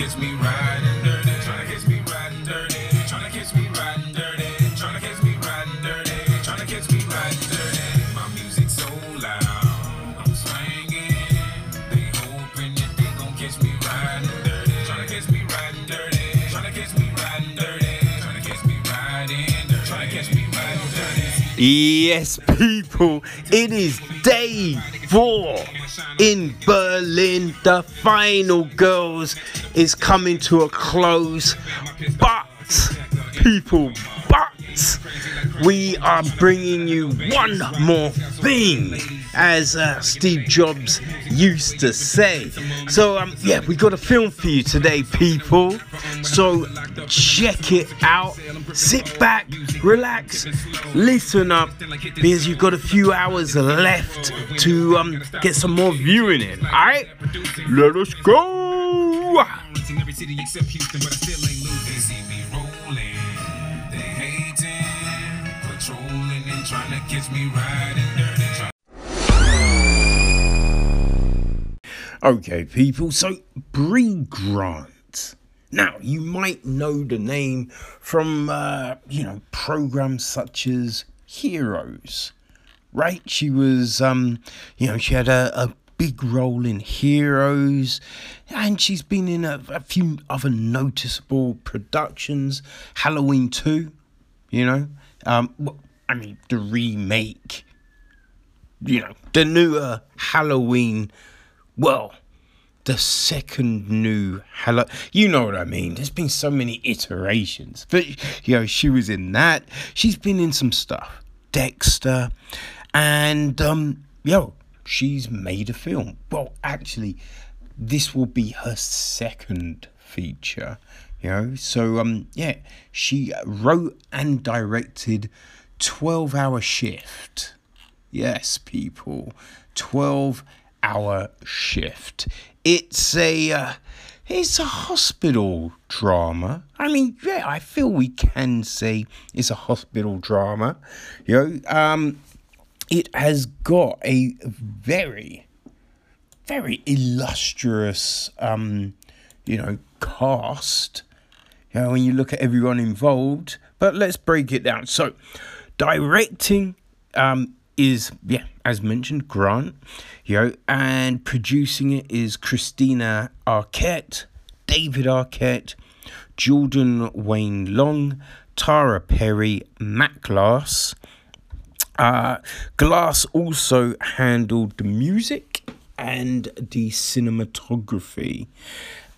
Catch me riding Yes, people, it is day four in Berlin. The final girls is coming to a close, but people, but we are bringing you one more thing, as uh, Steve Jobs used to say. So, um, yeah, we got a film for you today, people. So, check it out. Sit back, relax, listen up, because you've got a few hours left to um, get some more viewing in. All right, let us go. in every city except Houston, Okay, people, so Brea Grant. Now, you might know the name from, uh, you know, programs such as Heroes, right? She was, um, you know, she had a, a big role in Heroes, and she's been in a, a few other noticeable productions. Halloween 2, you know, um, I mean, the remake, you know, the newer Halloween well, the second new hello you know what i mean. There's been so many iterations. But you know she was in that. She's been in some stuff. Dexter. And um yo she's made a film. Well actually this will be her second feature you know so um yeah she wrote and directed 12 hour shift. Yes, people. 12 hour shift. It's a uh, it's a hospital drama. I mean, yeah, I feel we can say it's a hospital drama. You know, um it has got a very very illustrious um you know cast you know when you look at everyone involved but let's break it down so directing um is yeah as mentioned grant you know and producing it is christina arquette david arquette jordan wayne long tara perry matt glass uh, Glass also handled the music and the cinematography.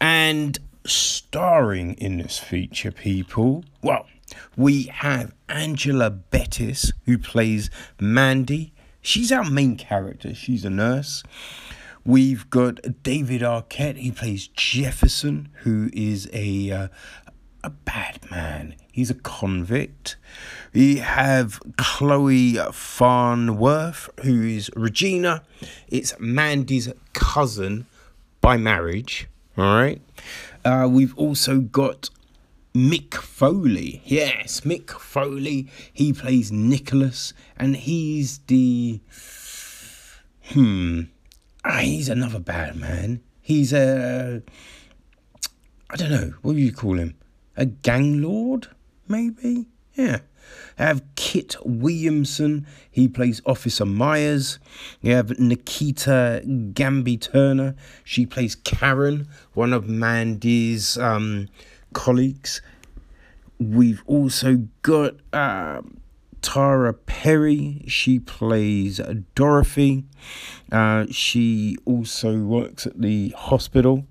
And starring in this feature, people, well, we have Angela Bettis, who plays Mandy. She's our main character, she's a nurse. We've got David Arquette, he plays Jefferson, who is a uh, a bad man. He's a convict. We have Chloe Farnworth, who is Regina. It's Mandy's cousin by marriage. All right. Uh, we've also got Mick Foley. Yes, Mick Foley. He plays Nicholas, and he's the. Hmm. Ah, he's another bad man. He's a. I don't know. What do you call him? A gang lord, maybe? Yeah. I have Kit Williamson. He plays Officer Myers. You have Nikita Gamby Turner. She plays Karen, one of Mandy's um, colleagues. We've also got um Tara Perry. She plays Dorothy. Uh, she also works at the hospital.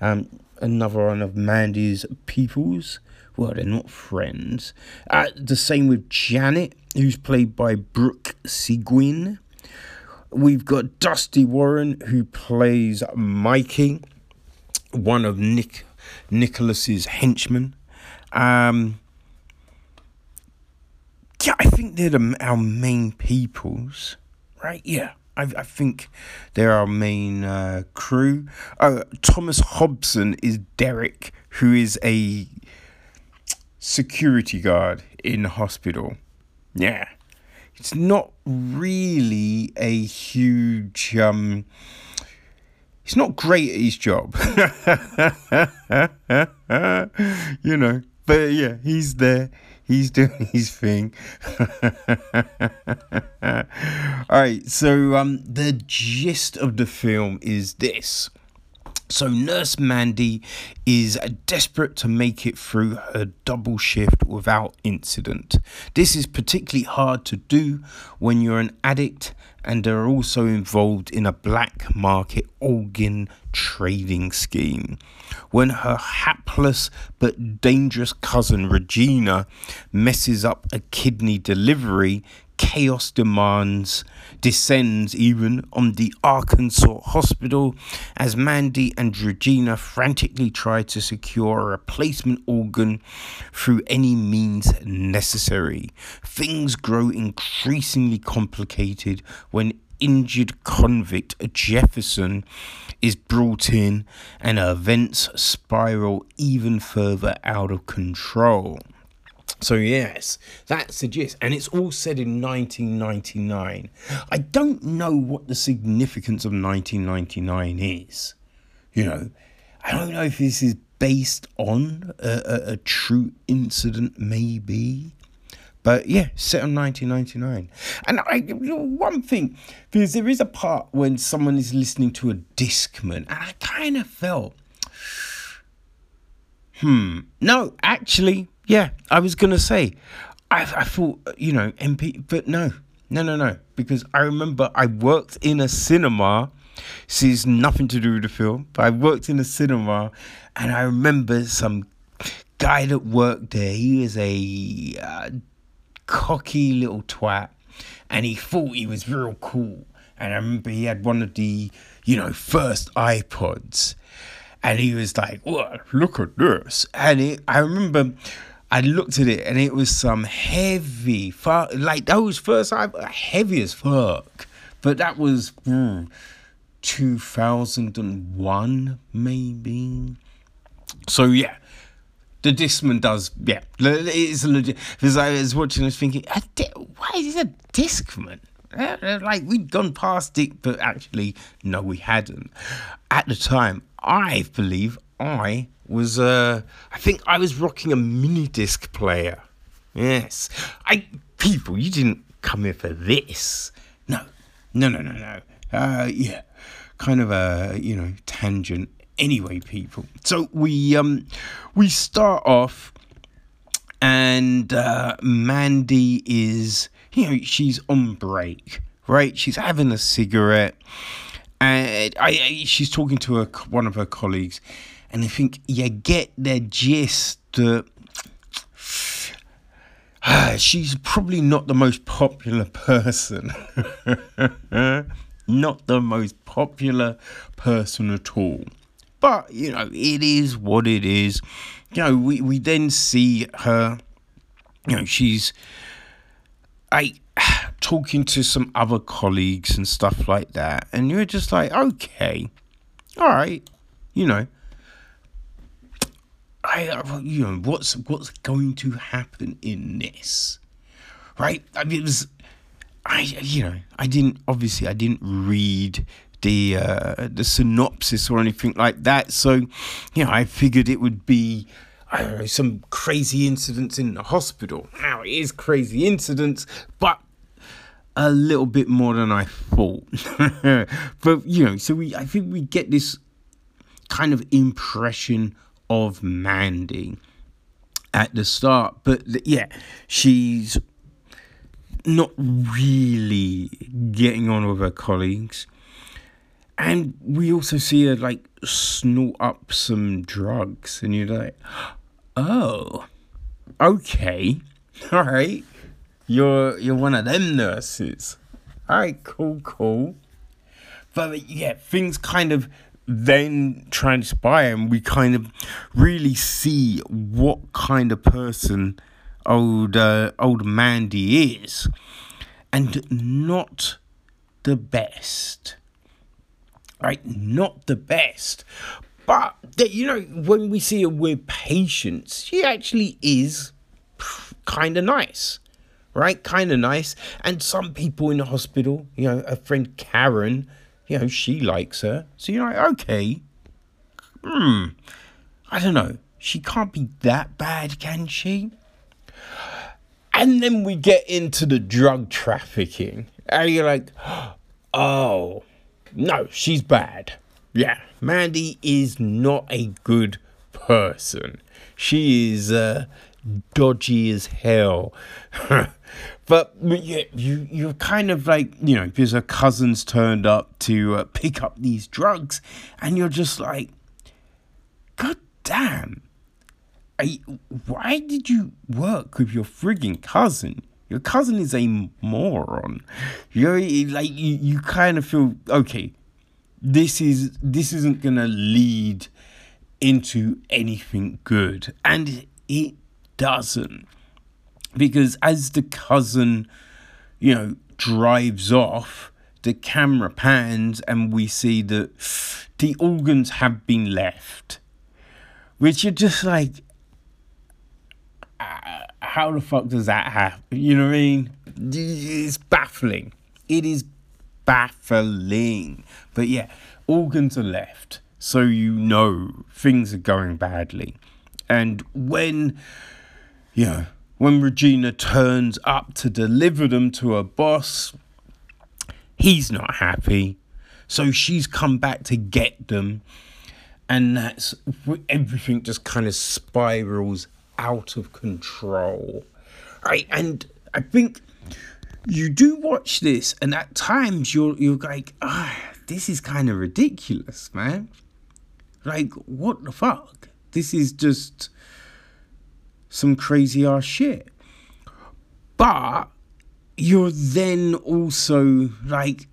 Um, another one of Mandy's peoples. Well, they're not friends. Uh, the same with Janet, who's played by Brooke Seguin. We've got Dusty Warren, who plays Mikey, one of Nick Nicholas's henchmen. Um, yeah, I think they're the, our main peoples, right? Yeah, I, I think they're our main uh, crew. Uh, Thomas Hobson is Derek, who is a security guard in hospital. Yeah, it's not really a huge. Um, he's not great at his job. you know, but yeah, he's there. He's doing his thing. All right, so um, the gist of the film is this. So, Nurse Mandy is desperate to make it through her double shift without incident. This is particularly hard to do when you're an addict and are also involved in a black market organ trading scheme. When her hapless but dangerous cousin Regina messes up a kidney delivery, chaos demands descends even on the Arkansas hospital as Mandy and Regina frantically try to secure a replacement organ through any means necessary. Things grow increasingly complicated when injured convict Jefferson is brought in and events spiral even further out of control. So, yes, that's the gist. And it's all said in 1999. I don't know what the significance of 1999 is. You know, I don't know if this is based on a, a, a true incident, maybe. But yeah, set on 1999. And I, one thing, because there is a part when someone is listening to a Discman, and I kind of felt, hmm, no, actually, yeah, I was gonna say, I, I thought you know MP, but no, no, no, no, because I remember I worked in a cinema. See, it's nothing to do with the film, but I worked in a cinema, and I remember some guy that worked there. He was a uh, cocky little twat, and he thought he was real cool. And I remember he had one of the, you know, first iPods, and he was like, "What? Look at this!" And it, I remember I looked at it and it was some heavy, fuck, like that was first I heavy as fuck. But that was mm, 2001, maybe. So yeah, the Discman does, yeah, it's legit. Because I was watching, I was thinking, why is it a Discman? Like we'd gone past it, but actually, no, we hadn't. At the time, I believe I was uh I think I was rocking a mini disc player. Yes. I people, you didn't come here for this. No. No no no no. Uh yeah. Kind of a you know tangent. Anyway, people. So we um we start off and uh Mandy is you know, she's on break, right? She's having a cigarette and I, I she's talking to her one of her colleagues and I think you get the gist that uh, she's probably not the most popular person. not the most popular person at all. But, you know, it is what it is. You know, we, we then see her, you know, she's I talking to some other colleagues and stuff like that. And you're just like, okay, all right, you know, I, you know, what's what's going to happen in this, right? I mean, it was, I, you know, I didn't obviously I didn't read the uh, the synopsis or anything like that, so you know, I figured it would be. I don't know, some crazy incidents in the hospital. Now it is crazy incidents, but a little bit more than I thought. but you know, so we I think we get this kind of impression of Mandy at the start. But yeah, she's not really getting on with her colleagues. And we also see her like snort up some drugs, and you're like, oh, okay, all right, you're you're one of them nurses. All right, cool, cool. But yeah, things kind of then transpire and we kind of really see what kind of person old uh, old Mandy is. And not the best. Right? Not the best. But you know when we see her with patients she actually is kind of nice. Right? Kind of nice. And some people in the hospital you know a friend Karen you know, she likes her. So you're like, okay, hmm, I don't know. She can't be that bad, can she? And then we get into the drug trafficking. And you're like, oh, no, she's bad. Yeah, Mandy is not a good person. She is uh, dodgy as hell. but you, you, you're kind of like, you know, because her cousins turned up to uh, pick up these drugs, and you're just like, God damn. I, why did you work with your frigging cousin? Your cousin is a moron. You're like you, you kind of feel okay. This is this isn't gonna lead into anything good, and it doesn't because as the cousin, you know, drives off, the camera pans and we see that the organs have been left, which are just like ah, how the fuck does that happen? You know what I mean? It's baffling. It is baffling. But yeah, organs are left. So you know things are going badly. And when, you know, when Regina turns up to deliver them to her boss, he's not happy. So she's come back to get them. And that's everything just kind of spirals out of control. Right, and I think you do watch this, and at times you're you're like, ah, this is kind of ridiculous, man. Like, what the fuck? This is just some crazy ass shit. But you're then also like,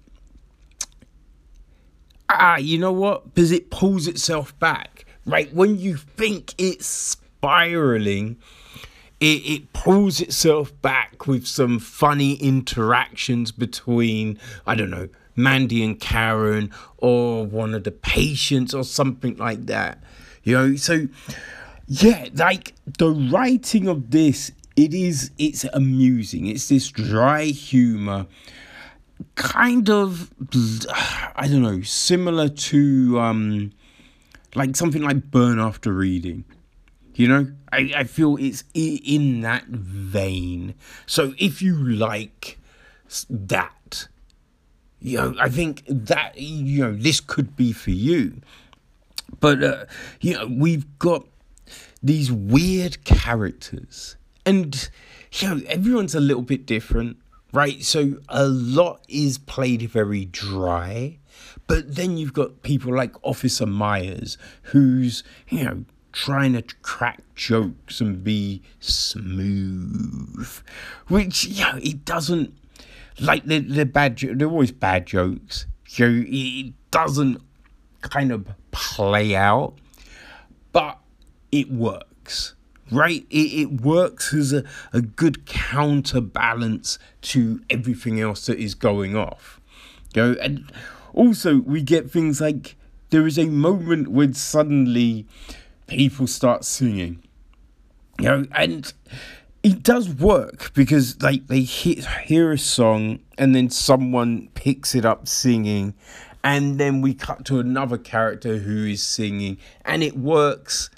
ah, you know what? Because it pulls itself back. Right when you think it's spiraling, it, it pulls itself back with some funny interactions between, I don't know, Mandy and Karen or one of the patients or something like that. You know, so yeah, like the writing of this, it is it's amusing. It's this dry humor kind of I don't know, similar to um like something like Burn After Reading. You know, I, I feel it's in that vein. So if you like that, you know, I think that, you know, this could be for you. But, uh, you know, we've got these weird characters. And, you know, everyone's a little bit different, right? So a lot is played very dry. But then you've got people like Officer Myers, who's, you know, trying to crack jokes and be smooth, which you know, it doesn't like they're, they're bad. They're always bad jokes. So it doesn't kind of play out, but it works. Right, it, it works as a, a good counterbalance to everything else that is going off. You know, and also we get things like there is a moment when suddenly people start singing. You know, and it does work because like they hit, hear a song and then someone picks it up singing and then we cut to another character who is singing and it works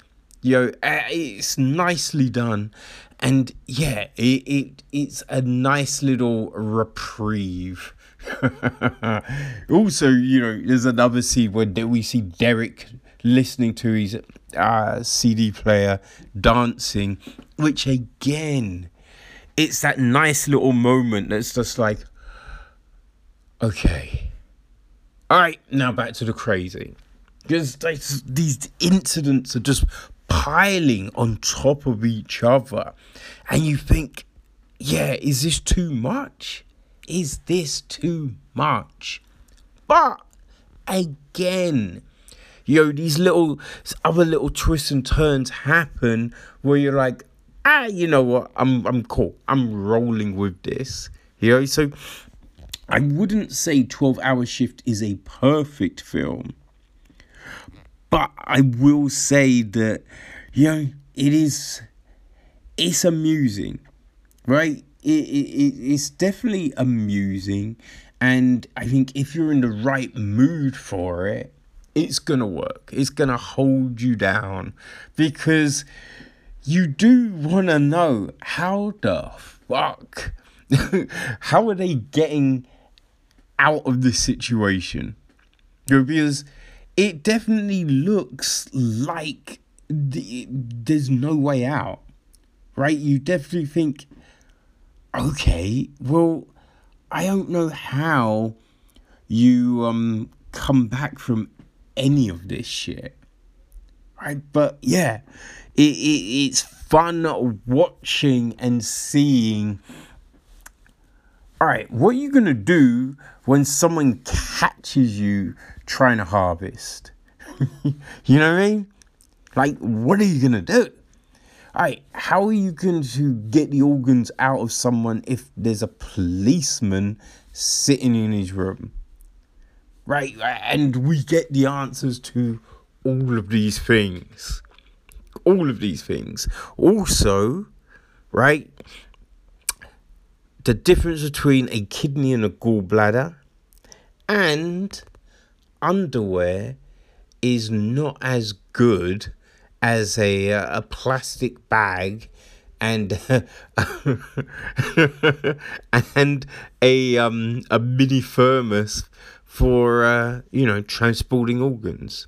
you know it's nicely done. And yeah it, it it's a nice little reprieve. Also you know there's another scene where we see derek listening to his uh, CD player dancing, which again, it's that nice little moment that's just like, okay, all right, now back to the crazy. Because these incidents are just piling on top of each other. And you think, yeah, is this too much? Is this too much? But again, you know, these little other little twists and turns happen where you're like, ah, you know what, I'm I'm cool. I'm rolling with this. You know, so I wouldn't say 12 hour shift is a perfect film. But I will say that, you know, it is it's amusing, right? It, it, it's definitely amusing And I think if you're in the right mood for it, it's gonna work. It's gonna hold you down because you do wanna know how the fuck how are they getting out of this situation? You know, because it definitely looks like the, there's no way out, right? You definitely think, okay, well, I don't know how you um come back from any of this shit, right? But yeah, it, it it's fun watching and seeing. All right, what are you gonna do when someone catches you trying to harvest? you know what I mean? Like, what are you gonna do? All right, how are you going to get the organs out of someone if there's a policeman sitting in his room? Right, and we get the answers to all of these things. All of these things. Also, right, the difference between a kidney and a gallbladder and underwear is not as good as a uh, a plastic bag and and a um a mini thermos for uh, you know transporting organs.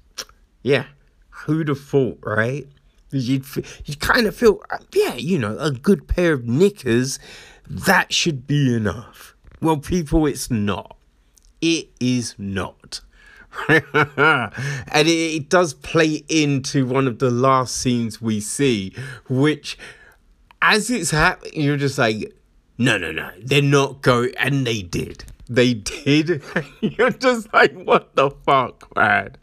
Yeah, who'd have thought, right? You'd you kind of feel uh, yeah, you know, a good pair of knickers that should be enough. Well, people, it's not. It is not. and it, it, does play into one of the last scenes we see, which, as it's happening, you're just like, no, no, no, they're not going, and they did. They did. you're just like, what the fuck, man?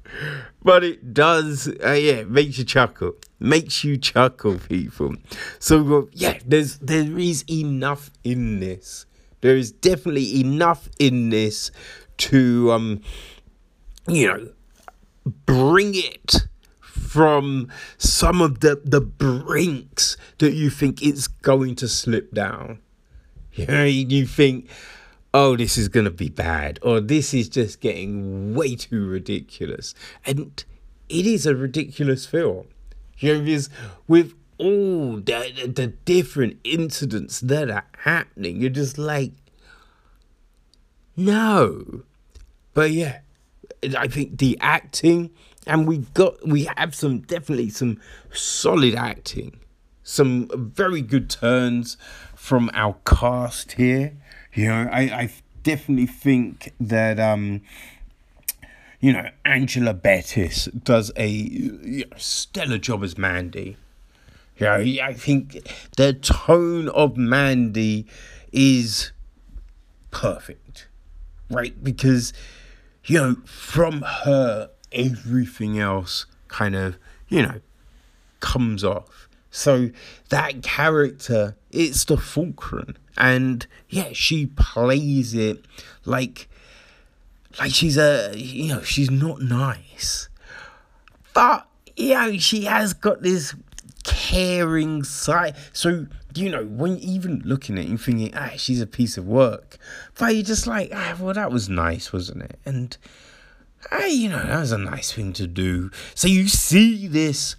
But it does, uh, yeah, it makes you chuckle. Makes you chuckle, people. So, uh, yeah, there's there is enough in this. There is definitely enough in this to um you know, bring it from some of the, the brinks that you think it's going to slip down. You know, you think, oh, this is going to be bad, or this is just getting way too ridiculous. And it is a ridiculous film. You know, because with all the, the different incidents that are happening, you're just like, no. But yeah, I think the acting, and we got we have some definitely some solid acting, some very good turns from our cast here. You know, I, I definitely think that um, you know Angela Bettis does a you know, stellar job as Mandy. You know, I think the tone of Mandy is perfect, right? Because you know, from her, everything else kind of, you know, comes off. So that character, it's the fulcrum. And yeah, she plays it like like she's a you know, she's not nice. But you know, she has got this caring side. So, you know, when even looking at it, you're thinking, ah, she's a piece of work. But you're just like, ah, well, that was nice, wasn't it? And, ah, you know, that was a nice thing to do. So you see this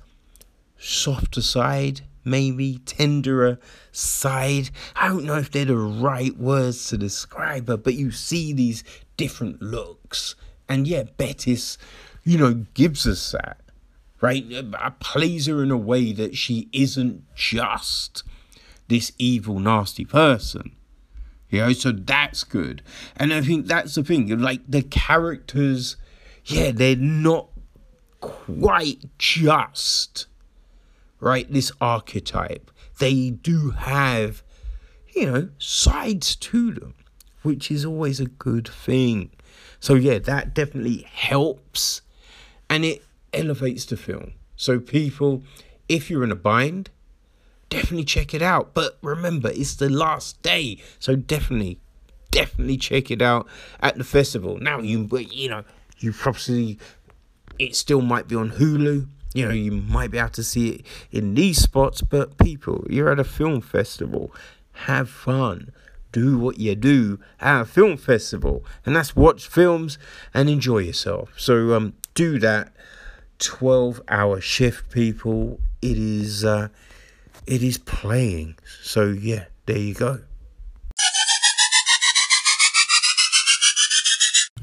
softer side, maybe tenderer side. I don't know if they're the right words to describe her, but you see these different looks. And yeah, Bettis, you know, gives us that right? Plays her in a way that she isn't just this evil, nasty person. You know, so that's good. And I think that's the thing. Like the characters, yeah, they're not quite just right, this archetype. They do have, you know, sides to them, which is always a good thing. So yeah, that definitely helps. And it elevates the film. So, people, if you're in a bind, definitely check it out. But remember, it's the last day, so definitely, definitely check it out at the festival. Now, you, you know, you probably, it still might be on Hulu. You know, you might be able to see it in these spots, but people, you're at a film festival. Have fun. do what you do at a film festival, and that's watch films and enjoy yourself. So um, do that. 12 hour shift, people. It is uh, it is playing. So yeah, there you go.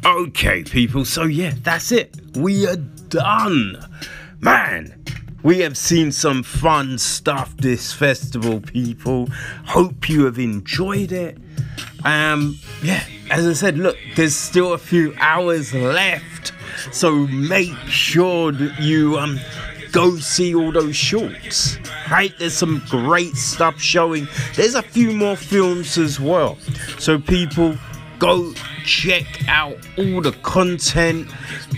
Okay, people, so yeah, that's it. We are done. Man, we have seen some fun stuff this festival, people. Hope you have enjoyed it. Um, yeah, as I said, look, there's still a few hours left, so make sure that you um go see all those shorts. Right, there's some great stuff showing. There's a few more films as well, so people go check out all the content.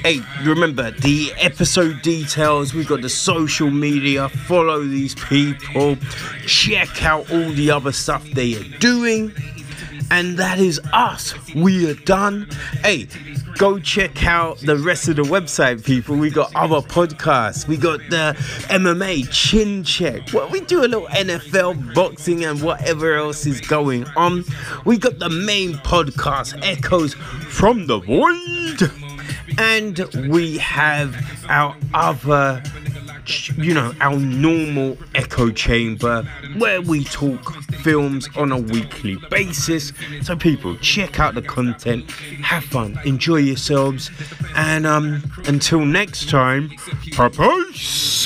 Hey, remember the episode details. We've got the social media. Follow these people. Check out all the other stuff they are doing. And that is us. We are done. Hey, go check out the rest of the website, people. We got other podcasts. We got the MMA chin check. Well, we do a little NFL boxing and whatever else is going on. We got the main podcast, Echoes from the Void. And we have our other you know, our normal echo chamber where we talk films on a weekly basis. So, people, check out the content, have fun, enjoy yourselves, and um, until next time, peace.